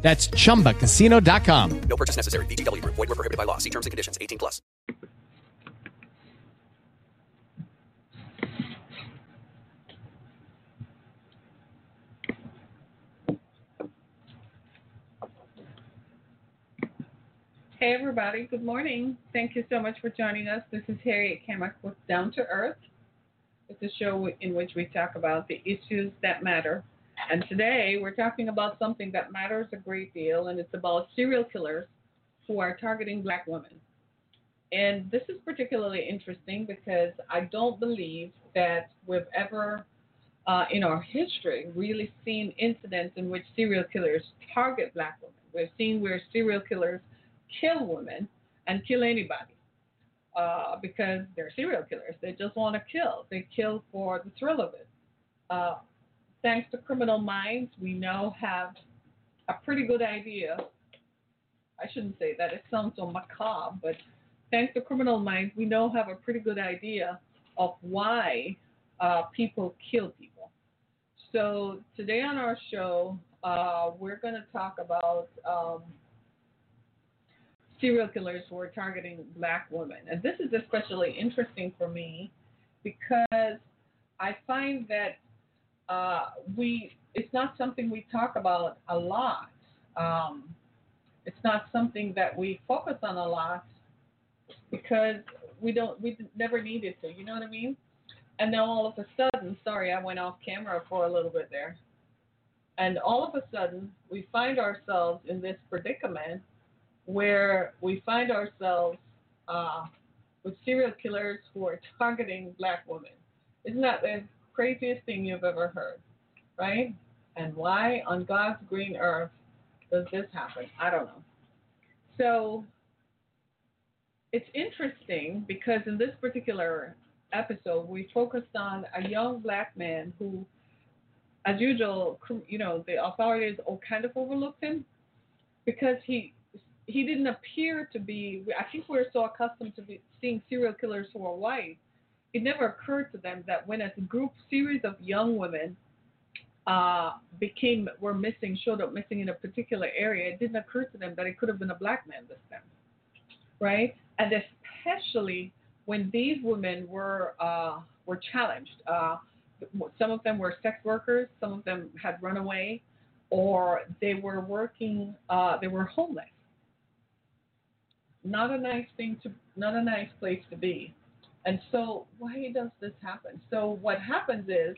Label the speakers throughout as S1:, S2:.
S1: That's chumbacasino.com.
S2: No purchase necessary. VGW Group. Void were prohibited by law. See terms and conditions. 18 plus.
S3: Hey everybody, good morning. Thank you so much for joining us. This is Harriet Cammock with Down to Earth. It's a show in which we talk about the issues that matter. And today we're talking about something that matters a great deal, and it's about serial killers who are targeting black women. And this is particularly interesting because I don't believe that we've ever, uh, in our history, really seen incidents in which serial killers target black women. We've seen where serial killers kill women and kill anybody uh, because they're serial killers. They just want to kill. They kill for the thrill of it. Uh, thanks to Criminal Minds, we now have a pretty good idea. I shouldn't say that, it sounds so macabre, but thanks to Criminal Minds, we now have a pretty good idea of why uh, people kill people. So today on our show, uh, we're going to talk about um, serial killers who are targeting black women. And this is especially interesting for me because I find that uh, we it's not something we talk about a lot. Um, it's not something that we focus on a lot because we don't we never needed to. You know what I mean? And then all of a sudden, sorry, I went off camera for a little bit there. And all of a sudden, we find ourselves in this predicament where we find ourselves uh, with serial killers who are targeting black women. Isn't that craziest thing you've ever heard, right? And why on God's green earth does this happen? I don't know. So it's interesting because in this particular episode, we focused on a young black man who, as usual, you know, the authorities all kind of overlooked him because he he didn't appear to be. I think we're so accustomed to be, seeing serial killers who are white. It never occurred to them that when a group series of young women uh, became were missing, showed up missing in a particular area, it didn't occur to them that it could have been a black man this time, right? And especially when these women were uh, were challenged. Uh, some of them were sex workers, some of them had run away, or they were working, uh, they were homeless not a nice thing to not a nice place to be. And so why does this happen? So what happens is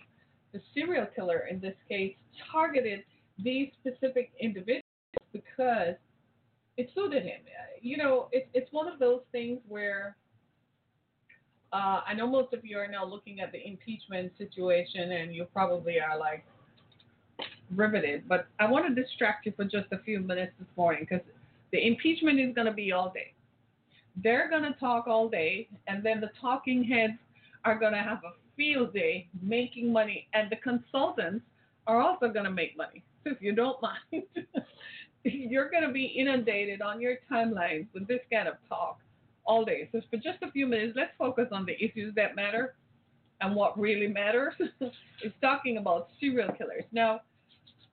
S3: the serial killer in this case targeted these specific individuals because it suited him. You know, it, it's one of those things where uh, I know most of you are now looking at the impeachment situation and you probably are like riveted, but I want to distract you for just a few minutes this morning because the impeachment is going to be all day. They're going to talk all day, and then the talking heads are going to have a field day making money, and the consultants are also going to make money. So if you don't mind, you're going to be inundated on your timelines with this kind of talk all day. So for just a few minutes, let's focus on the issues that matter. And what really matters is talking about serial killers. Now,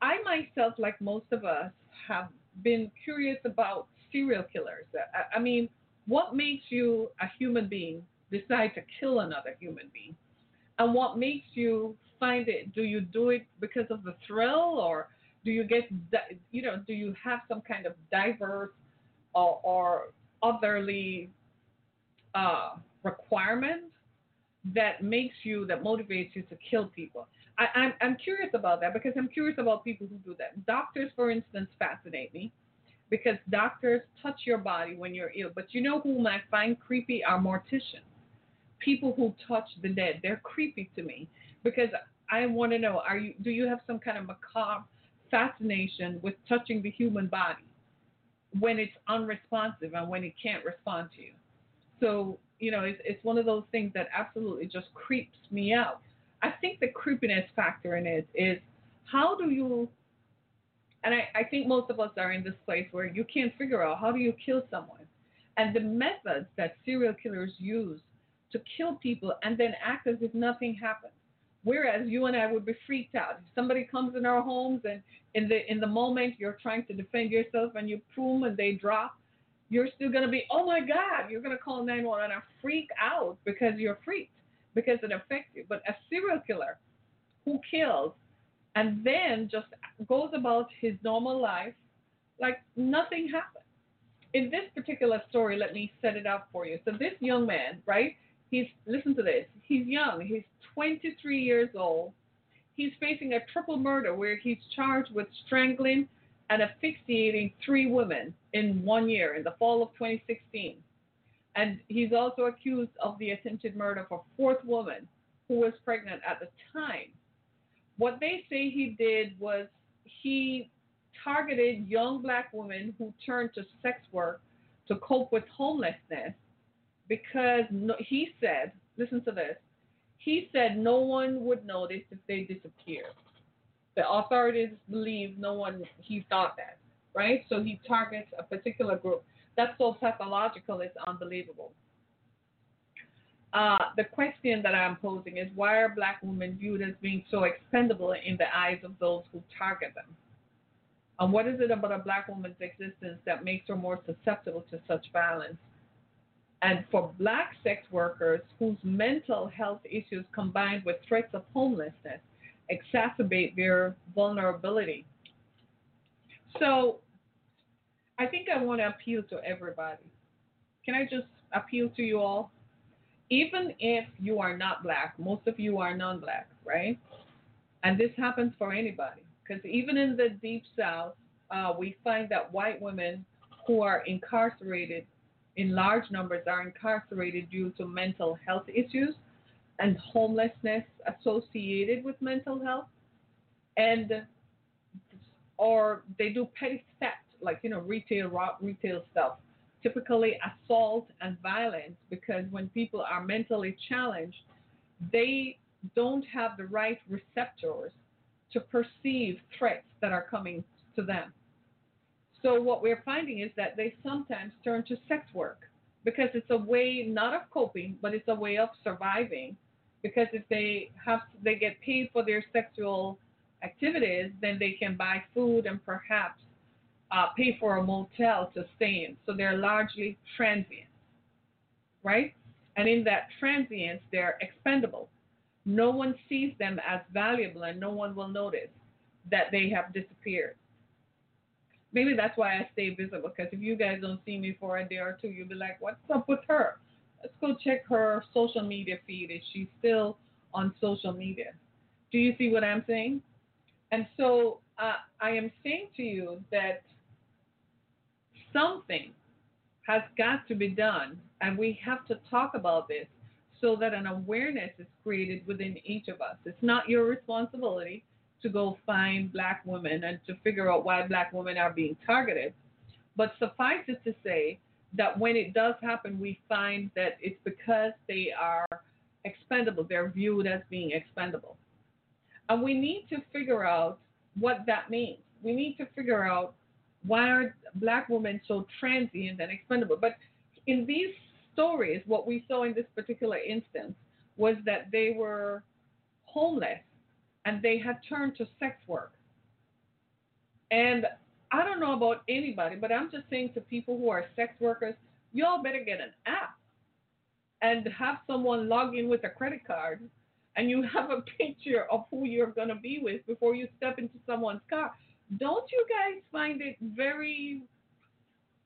S3: I myself, like most of us, have been curious about serial killers. I, I mean, what makes you a human being decide to kill another human being? And what makes you find it? Do you do it because of the thrill, or do you get, you know, do you have some kind of diverse or, or otherly uh, requirement that makes you, that motivates you to kill people? I, I'm, I'm curious about that because I'm curious about people who do that. Doctors, for instance, fascinate me because doctors touch your body when you're ill. But you know whom I find creepy are morticians. People who touch the dead. They're creepy to me because I want to know: Are you? Do you have some kind of macabre fascination with touching the human body when it's unresponsive and when it can't respond to you? So, you know, it's, it's one of those things that absolutely just creeps me out. I think the creepiness factor in it is how do you, and I, I think most of us are in this place where you can't figure out how do you kill someone. And the methods that serial killers use to kill people and then act as if nothing happened. Whereas you and I would be freaked out. If somebody comes in our homes and in the in the moment you're trying to defend yourself and you boom and they drop, you're still gonna be, oh my God, you're gonna call 911 and freak out because you're freaked because it affects you. But a serial killer who kills and then just goes about his normal life like nothing happened. In this particular story, let me set it up for you. So this young man, right? He's listen to this. He's young. He's 23 years old. He's facing a triple murder where he's charged with strangling and asphyxiating three women in one year in the fall of 2016. And he's also accused of the attempted murder of a fourth woman who was pregnant at the time. What they say he did was he targeted young black women who turned to sex work to cope with homelessness because no, he said, listen to this, he said no one would notice if they disappeared. The authorities believe no one, he thought that, right? So he targets a particular group. That's so pathological, it's unbelievable. Uh, the question that I'm posing is why are black women viewed as being so expendable in the eyes of those who target them? And what is it about a black woman's existence that makes her more susceptible to such violence? And for black sex workers whose mental health issues combined with threats of homelessness exacerbate their vulnerability. So I think I want to appeal to everybody. Can I just appeal to you all? Even if you are not black, most of you are non black, right? And this happens for anybody. Because even in the deep south, uh, we find that white women who are incarcerated in large numbers are incarcerated due to mental health issues and homelessness associated with mental health and or they do petty theft like you know retail retail stuff typically assault and violence because when people are mentally challenged they don't have the right receptors to perceive threats that are coming to them so what we're finding is that they sometimes turn to sex work because it's a way not of coping, but it's a way of surviving. Because if they have they get paid for their sexual activities, then they can buy food and perhaps uh, pay for a motel to stay in. So they're largely transient, right? And in that transience, they're expendable. No one sees them as valuable, and no one will notice that they have disappeared maybe that's why I stay visible. Because if you guys don't see me for a day or two, you'll be like, "What's up with her?" Let's go check her social media feed. Is she still on social media? Do you see what I'm saying? And so uh, I am saying to you that something has got to be done, and we have to talk about this so that an awareness is created within each of us. It's not your responsibility to go find black women and to figure out why black women are being targeted. But suffice it to say that when it does happen, we find that it's because they are expendable. They're viewed as being expendable. And we need to figure out what that means. We need to figure out why are black women so transient and expendable. But in these stories, what we saw in this particular instance was that they were homeless and they had turned to sex work. And I don't know about anybody, but I'm just saying to people who are sex workers, y'all better get an app and have someone log in with a credit card and you have a picture of who you're going to be with before you step into someone's car. Don't you guys find it very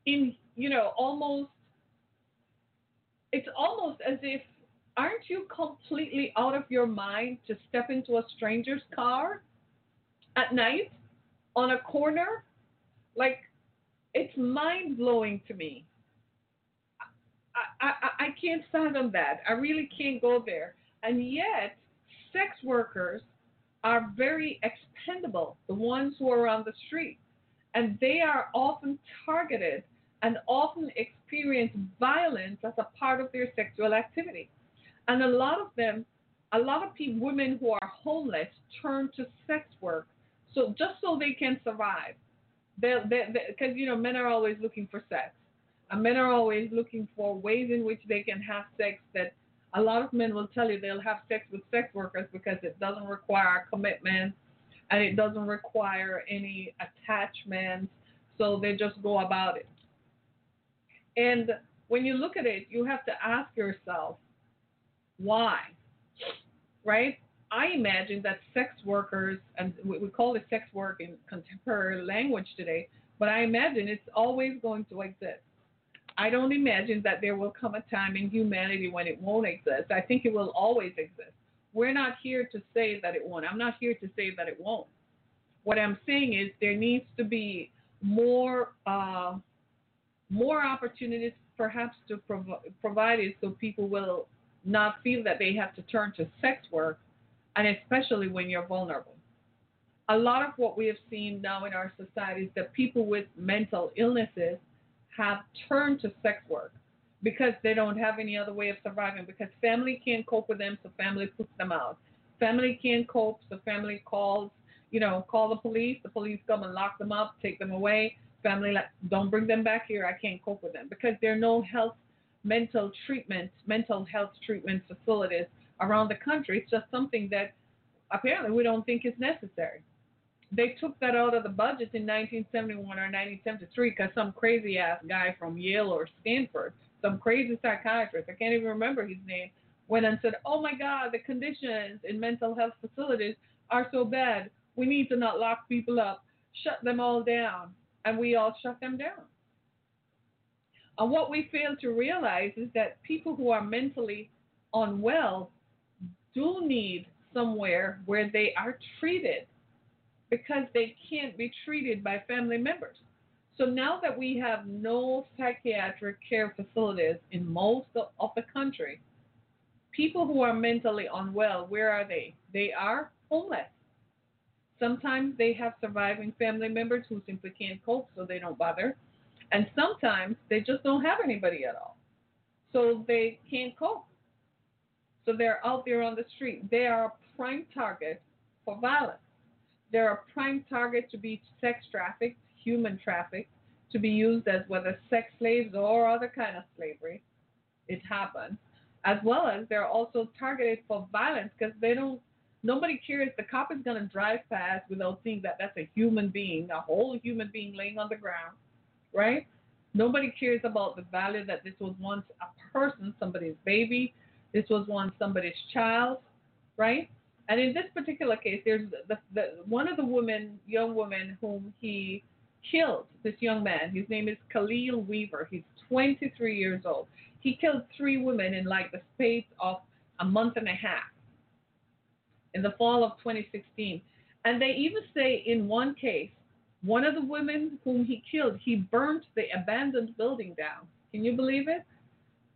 S3: in you know almost it's almost as if aren't you completely out of your mind to step into a stranger's car at night on a corner? Like, it's mind blowing to me. I, I, I can't fathom that. I really can't go there. And yet, sex workers are very expendable, the ones who are on the street. And they are often targeted and often experience violence as a part of their sexual activity. And a lot of them, a lot of people, women who are homeless turn to sex work so just so they can survive. Because you know men are always looking for sex, and men are always looking for ways in which they can have sex that a lot of men will tell you they'll have sex with sex workers because it doesn't require commitment and it doesn't require any attachment, so they just go about it. And when you look at it, you have to ask yourself, why? Right? I imagine that sex workers, and we call it sex work in contemporary language today, but I imagine it's always going to exist. I don't imagine that there will come a time in humanity when it won't exist. I think it will always exist. We're not here to say that it won't. I'm not here to say that it won't. What I'm saying is there needs to be more uh, more opportunities, perhaps, to prov- provide it so people will not feel that they have to turn to sex work, and especially when you're vulnerable. A lot of what we have seen now in our society is that people with mental illnesses have turned to sex work because they don't have any other way of surviving because family can't cope with them so family puts them out. Family can't cope so family calls you know call the police. The police come and lock them up take them away. Family like don't bring them back here. I can't cope with them because there are no health mental treatment mental health treatment facilities around the country. It's just something that apparently we don't think is necessary they took that out of the budget in 1971 or 1973 because some crazy ass guy from Yale or Stanford, some crazy psychiatrist, I can't even remember his name, went and said, Oh my God, the conditions in mental health facilities are so bad. We need to not lock people up, shut them all down. And we all shut them down. And what we fail to realize is that people who are mentally unwell do need somewhere where they are treated because they can't be treated by family members. So now that we have no psychiatric care facilities in most of the country, people who are mentally unwell, where are they? They are homeless. Sometimes they have surviving family members who simply can't cope, so they don't bother. And sometimes they just don't have anybody at all. So they can't cope. So they're out there on the street. They are a prime target for violence. They're a prime target to be sex trafficked, human trafficked, to be used as whether sex slaves or other kind of slavery. It happens. As well as they're also targeted for violence because they don't. Nobody cares. The cop is to drive past without seeing that that's a human being, a whole human being laying on the ground, right? Nobody cares about the value that this was once a person, somebody's baby. This was once somebody's child, right? And in this particular case, there's the, the one of the women, young women whom he killed. This young man, his name is Khalil Weaver. He's 23 years old. He killed three women in like the space of a month and a half in the fall of 2016. And they even say in one case, one of the women whom he killed, he burnt the abandoned building down. Can you believe it?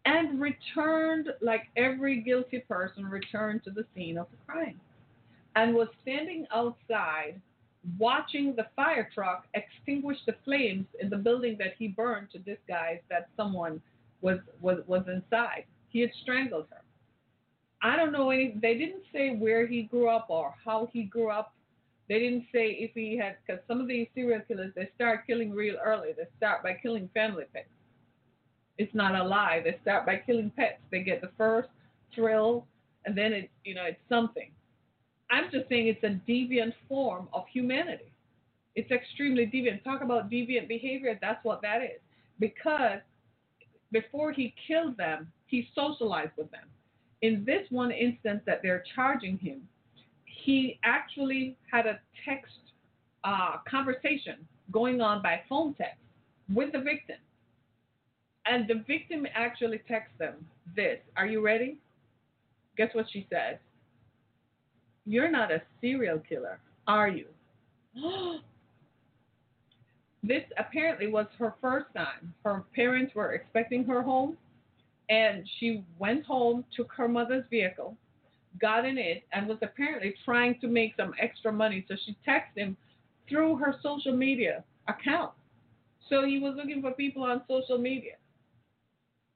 S3: And returned, like every guilty person, returned to the scene of the crime and was standing outside watching the fire truck extinguish the flames in the building that he burned to disguise that someone was, was, was inside. He had strangled her. I don't know any, they didn't say where he grew up or how he grew up. They didn't say if he had, because some of these serial killers, they start killing real early. They start by killing family pets it's not a lie. They start by killing pets. They get the first thrill, and then it, you know, it's something. I'm just saying it's a deviant form of humanity. It's extremely deviant. Talk about deviant behavior. That's what that is. Because before he killed them, he socialized with them. In this one instance that they're charging him, he actually had a text uh, conversation going on by phone text with the victim and the victim actually texts them this Are you ready? Guess what she said? You're not a serial killer, are you? this apparently was her first time. Her parents were expecting her home, and she went home, took her mother's vehicle, got in it, and was apparently trying to make some extra money. So she texted him through her social media account. So he was looking for people on social media.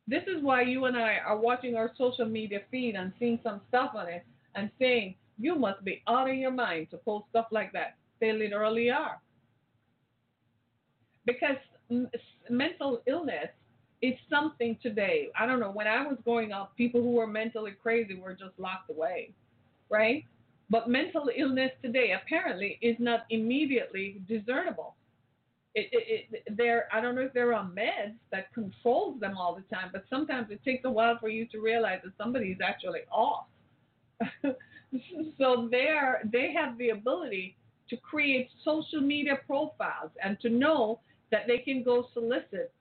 S3: This is why you and I are watching our social media feed and seeing some stuff on it and saying, you must be out of your mind to post stuff like that. They literally are. Because mental illness is something today. I don't know. When I was growing up, people who were mentally crazy were just locked away, right? But mental illness today apparently is not immediately discernible. It, it, it, they're, I don't know if they're on meds that controls them all the time, but sometimes it takes a while for you to realize that somebody's actually off. so they're, they have the ability to create social media profiles and to know that they can go solicit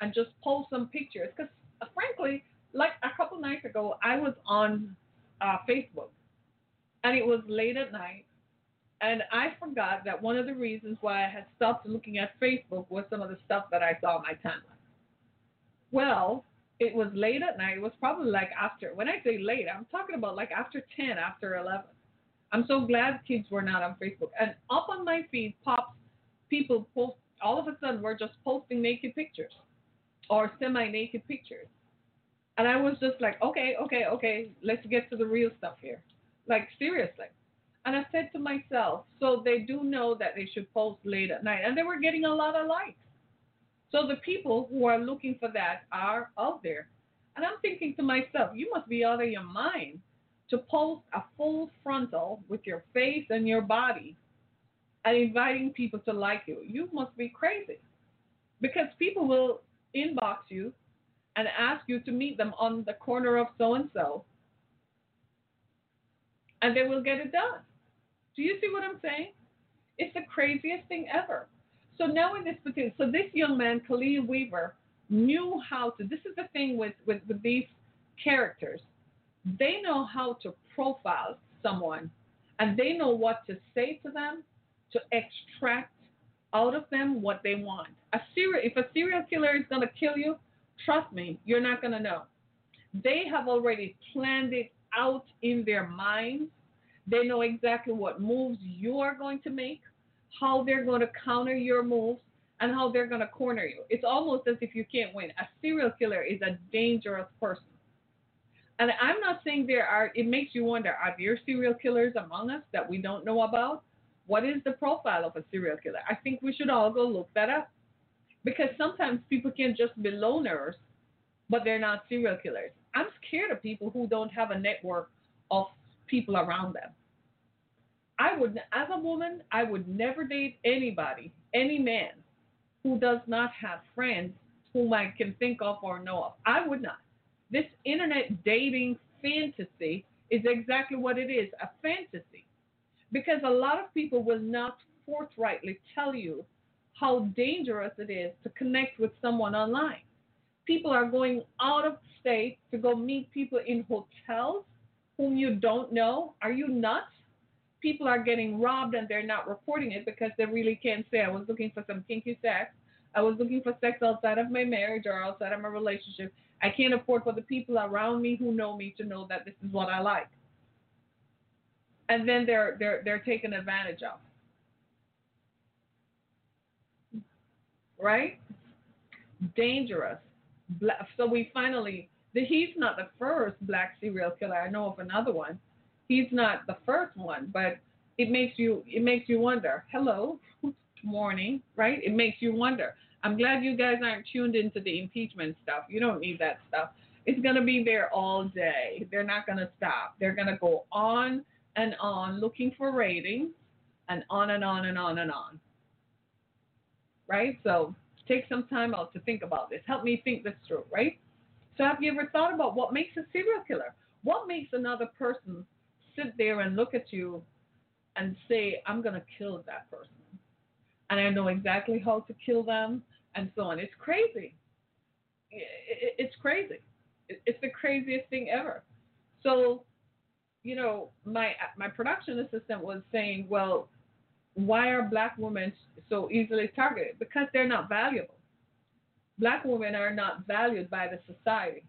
S3: and just post some pictures. Because uh, frankly, like a couple nights ago, I was on uh, Facebook and it was late at night. And I forgot that one of the reasons why I had stopped looking at Facebook was some of the stuff that I saw on my timeline. Well, it was late at night. It was probably like after, when I say late, I'm talking about like after 10, after 11. I'm so glad kids were not on Facebook. And up on my feed pops people post, all of a sudden, we're just posting naked pictures or semi naked pictures. And I was just like, okay, okay, okay, let's get to the real stuff here. Like, seriously. And I said to myself, so they do know that they should post late at night. And they were getting a lot of likes. So the people who are looking for that are out there. And I'm thinking to myself, you must be out of your mind to post a full frontal with your face and your body and inviting people to like you. You must be crazy. Because people will inbox you and ask you to meet them on the corner of so and so, and they will get it done. Do you see what I'm saying? It's the craziest thing ever. So now in this particular, so this young man, Khalil Weaver, knew how to. This is the thing with, with, with these characters. They know how to profile someone, and they know what to say to them to extract out of them what they want. A serial, if a serial killer is going to kill you, trust me, you're not going to know. They have already planned it out in their minds. They know exactly what moves you are going to make, how they're going to counter your moves, and how they're going to corner you. It's almost as if you can't win. A serial killer is a dangerous person. And I'm not saying there are, it makes you wonder are there serial killers among us that we don't know about? What is the profile of a serial killer? I think we should all go look that up. Because sometimes people can just be loners, but they're not serial killers. I'm scared of people who don't have a network of people around them. I would, as a woman, I would never date anybody, any man, who does not have friends whom I can think of or know of. I would not. This internet dating fantasy is exactly what it is a fantasy. Because a lot of people will not forthrightly tell you how dangerous it is to connect with someone online. People are going out of state to go meet people in hotels whom you don't know. Are you nuts? People are getting robbed and they're not reporting it because they really can't say, I was looking for some kinky sex. I was looking for sex outside of my marriage or outside of my relationship. I can't afford for the people around me who know me to know that this is what I like. And then they're they're they're taken advantage of. right? Dangerous. So we finally, he's not the first black serial killer. I know of another one. He's not the first one, but it makes you it makes you wonder. Hello, morning, right? It makes you wonder. I'm glad you guys aren't tuned into the impeachment stuff. You don't need that stuff. It's going to be there all day. They're not going to stop. They're going to go on and on looking for ratings and on and on and on and on right? So take some time out to think about this. Help me think this through, right? So have you ever thought about what makes a serial killer? What makes another person sit there and look at you and say, I'm going to kill that person? And I know exactly how to kill them and so on. It's crazy. It's crazy. It's the craziest thing ever. So, you know, my my production assistant was saying, well, why are black women so easily targeted? Because they're not valuable. Black women are not valued by the society.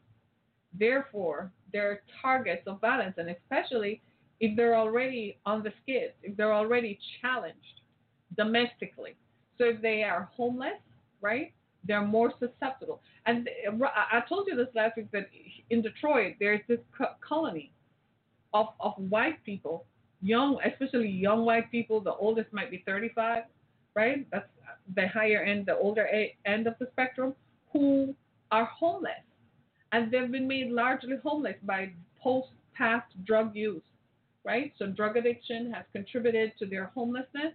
S3: Therefore, they're targets of violence, and especially if they're already on the skids, if they're already challenged domestically. So if they are homeless, right? They're more susceptible. And uh, I told you this last week that in Detroit, there's this colony of, of white people, young, especially young white people. The oldest might be 35, right? That's the higher end, the older end of the spectrum, who are homeless. And they've been made largely homeless by post past drug use, right? So drug addiction has contributed to their homelessness.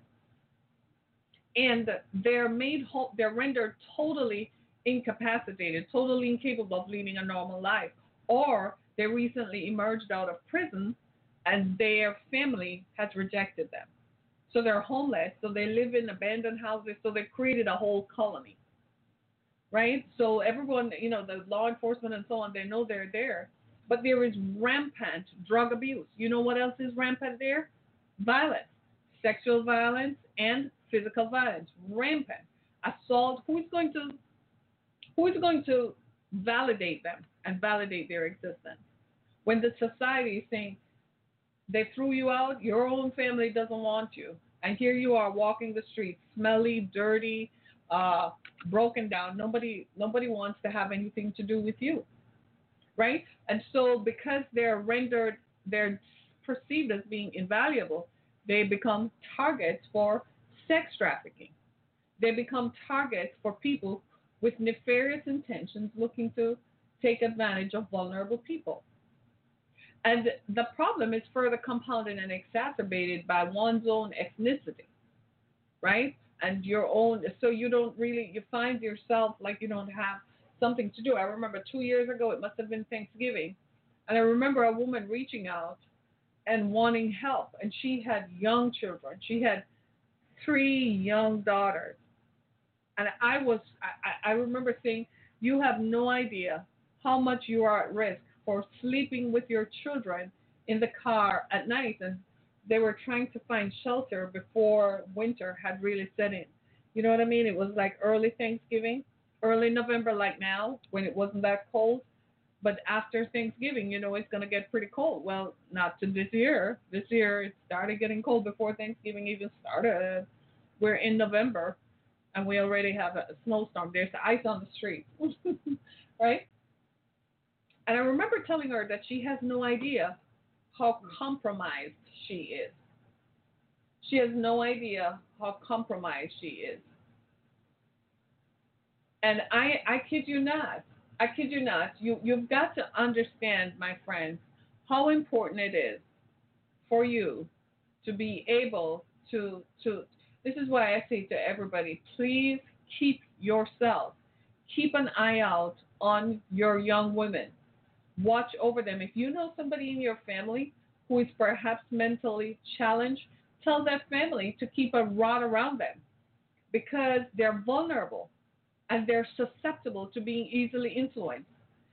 S3: And they're made, ho- they're rendered totally incapacitated, totally incapable of leading a normal life. Or they recently emerged out of prison and their family has rejected them. So they're homeless, so they live in abandoned houses, so they created a whole colony. Right? So everyone, you know, the law enforcement and so on, they know they're there. But there is rampant drug abuse. You know what else is rampant there? Violence, sexual violence, and physical violence. Rampant. Assault. Who is going to who is going to validate them and validate their existence? When the society is saying they threw you out, your own family doesn't want you, and here you are walking the streets, smelly, dirty, uh, broken down. Nobody, nobody wants to have anything to do with you, right? And so because they're rendered, they're perceived as being invaluable, they become targets for sex trafficking. They become targets for people with nefarious intentions looking to take advantage of vulnerable people. And the problem is further compounded and exacerbated by one's own ethnicity, right? And your own, so you don't really, you find yourself like you don't have something to do. I remember two years ago, it must have been Thanksgiving, and I remember a woman reaching out and wanting help, and she had young children. She had three young daughters, and I was, I, I remember saying, you have no idea how much you are at risk for sleeping with your children in the car at night and they were trying to find shelter before winter had really set in. You know what I mean? It was like early Thanksgiving, early November, like now, when it wasn't that cold. But after Thanksgiving, you know, it's going to get pretty cold. Well, not to this year. This year, it started getting cold before Thanksgiving even started. We're in November, and we already have a snowstorm. There's ice on the street, right? And I remember telling her that she has no idea how compromised she is. She has no idea how compromised she is. And I, I kid you not, I kid you not, you, you've got to understand, my friends, how important it is for you to be able to, to, this is why I say to everybody, please keep yourself, keep an eye out on your young women watch over them. If you know somebody in your family who is perhaps mentally challenged, tell that family to keep a rod around them because they're vulnerable and they're susceptible to being easily influenced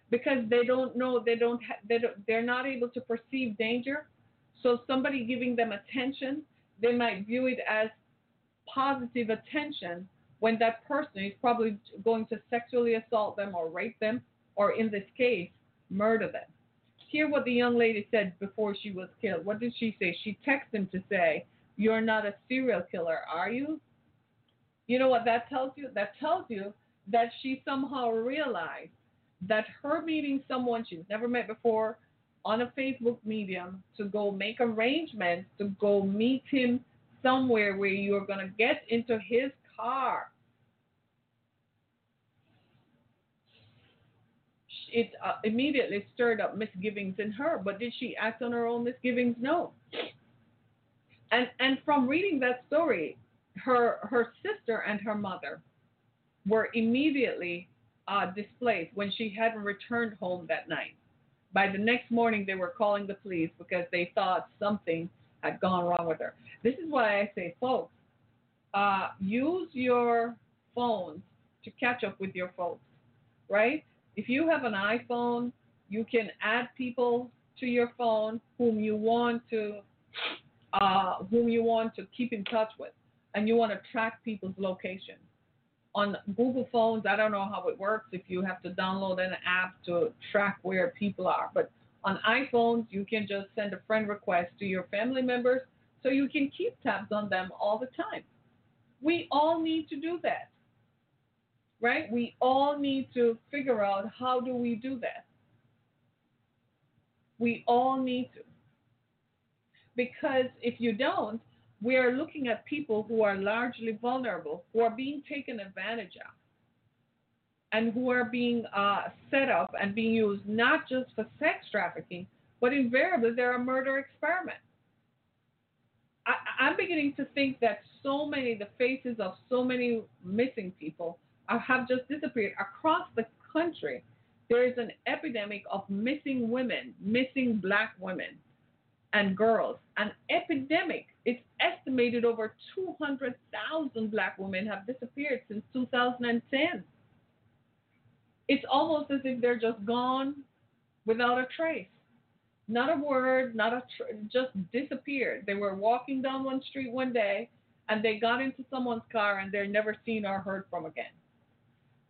S3: because they don't know they don't ha- they don't, they're not able to perceive danger so somebody giving them attention they might view it as positive attention when that person is probably going to sexually assault them or rape them or in this case murder them. Hear what the young lady said before she was killed. What did she say? She texted him to say, You're not a serial killer, are you? You know what that tells you? That tells you that she somehow realized that her meeting someone she's never met before on a Facebook medium to go make arrangements to go meet him somewhere where you're going to get into his car it uh, immediately stirred up misgivings in her. But did she act on her own misgivings? No. And and from reading that story, her her sister and her mother were immediately uh, displaced when she hadn't returned home that night. By the next morning, they were calling the police because they thought something had gone wrong with her. This is why I say, folks, uh, use your phones to catch up with your folks, right? If you have an iPhone, you can add people to your phone whom you want to uh, whom you want to keep in touch with, and you want to track people's location. On Google phones, I don't know how it works if you have to download an app to track where people are, but on iPhones, you can just send a friend request to your family members so you can keep tabs on them all the time. We all need to do that. Right? We all need to figure out how do we do that. We all need to. Because if you don't, we are looking at people who are largely vulnerable, who are being taken advantage of, and who are being uh, set up and being used not just for sex trafficking, but invariably they're a murder experiment. I, I'm beginning to think that so many, the faces of so many missing people Uh, have just disappeared across the country. There is an epidemic of missing women, missing black women and girls, an epidemic. It's estimated over 200,000 black women have disappeared since 2010. It's almost as if they're just gone without a trace. Not a word, not a tr- just disappeared. They were walking down one street one day and they got into someone's car and they're never seen or heard from again.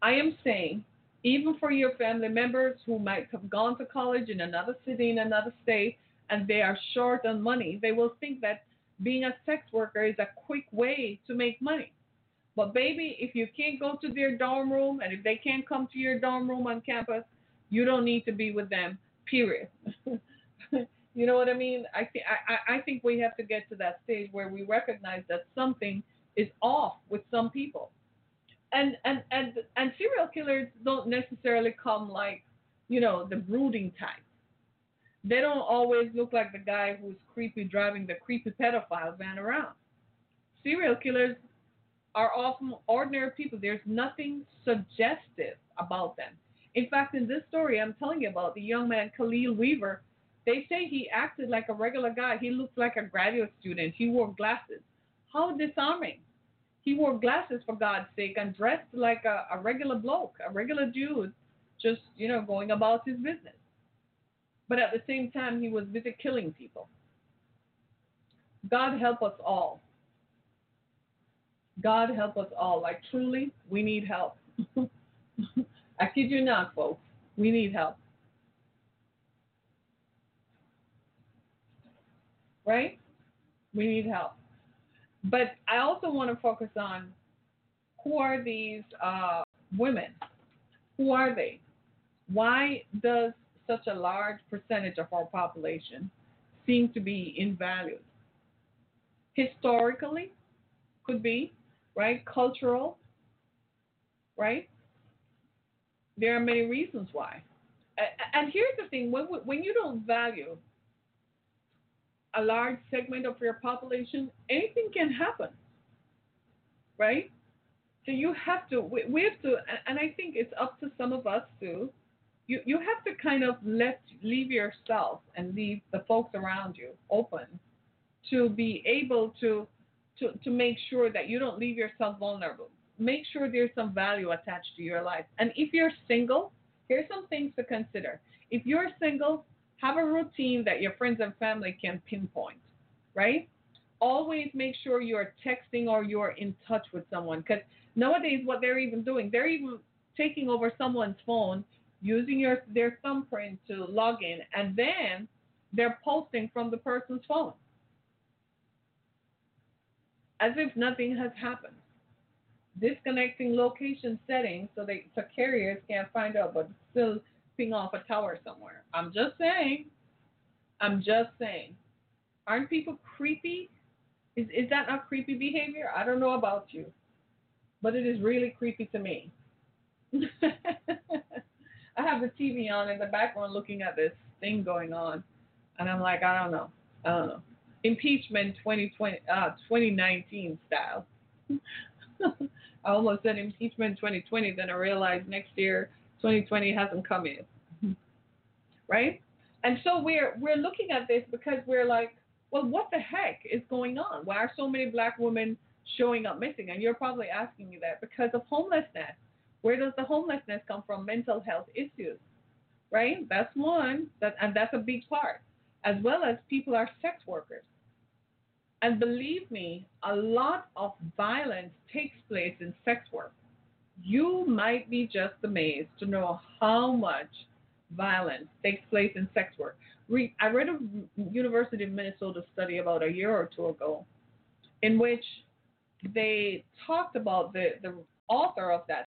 S3: I am saying, even for your family members who might have gone to college in another city, in another state, and they are short on money, they will think that being a sex worker is a quick way to make money. But baby, if you can't go to their dorm room and if they can't come to your dorm room on campus, you don't need to be with them. Period. you know what I mean? I think I, I think we have to get to that stage where we recognize that something is off with some people. And and and and serial killers don't necessarily come like, you know, the brooding type they don't always look like the guy who's creepy driving the creepy pedophile van around. Serial killers are often ordinary people. There's nothing suggestive about them. In fact, in this story I'm telling you about, the young man Khalil Weaver, they say he acted like a regular guy. He looked like a graduate student. He wore glasses. How disarming. He wore glasses for God's sake and dressed like a, a regular bloke, a regular dude, just, you know, going about his business. But at the same time, he was busy killing people. God help us all. God help us all. Like, truly, we need help. I kid you not, folks. We need help. Right? We need help. But I also want to focus on who are these uh, women? Who are they? Why does such a large percentage of our population seem to be invalued. Historically, could be, right? Cultural, right? There are many reasons why. And here's the thing when, when you don't value a large segment of your population, anything can happen, right? So you have to, we have to, and I think it's up to some of us too, you you have to kind of let leave yourself and leave the folks around you open to be able to to to make sure that you don't leave yourself vulnerable. Make sure there's some value attached to your life. And if you're single, here's some things to consider. If you're single, have a routine that your friends and family can pinpoint, right? Always make sure you're texting or you're in touch with someone because nowadays what they're even doing, they're even taking over someone's phone using your their thumbprint to log in, and then they're posting from the person's phone as if nothing has happened. Disconnecting location settings so they so carriers can't find out, but still off a tower somewhere. I'm just saying. I'm just saying. Aren't people creepy? Is is that not creepy behavior? I don't know about you, but it is really creepy to me. I have the TV on in the background looking at this thing going on, and I'm like, I don't know, I don't know. Impeachment 2020, uh, 2019 style. I almost said impeachment 2020, then I realized next year 2020 hasn't come yet, mm-hmm. right? And so we're we're looking at this because we're like, well, what the heck is going on? Why are so many black women showing up missing? And you're probably asking me that because of homelessness where does the homelessness come from? Mental health issues, right? That's one, that, and that's a big part, as well as people are sex workers. And believe me, a lot of violence takes place in sex work. You might be just amazed to know how much violence takes place in sex work. I read a University of Minnesota study about a year or two ago in which they talked about the, the author of that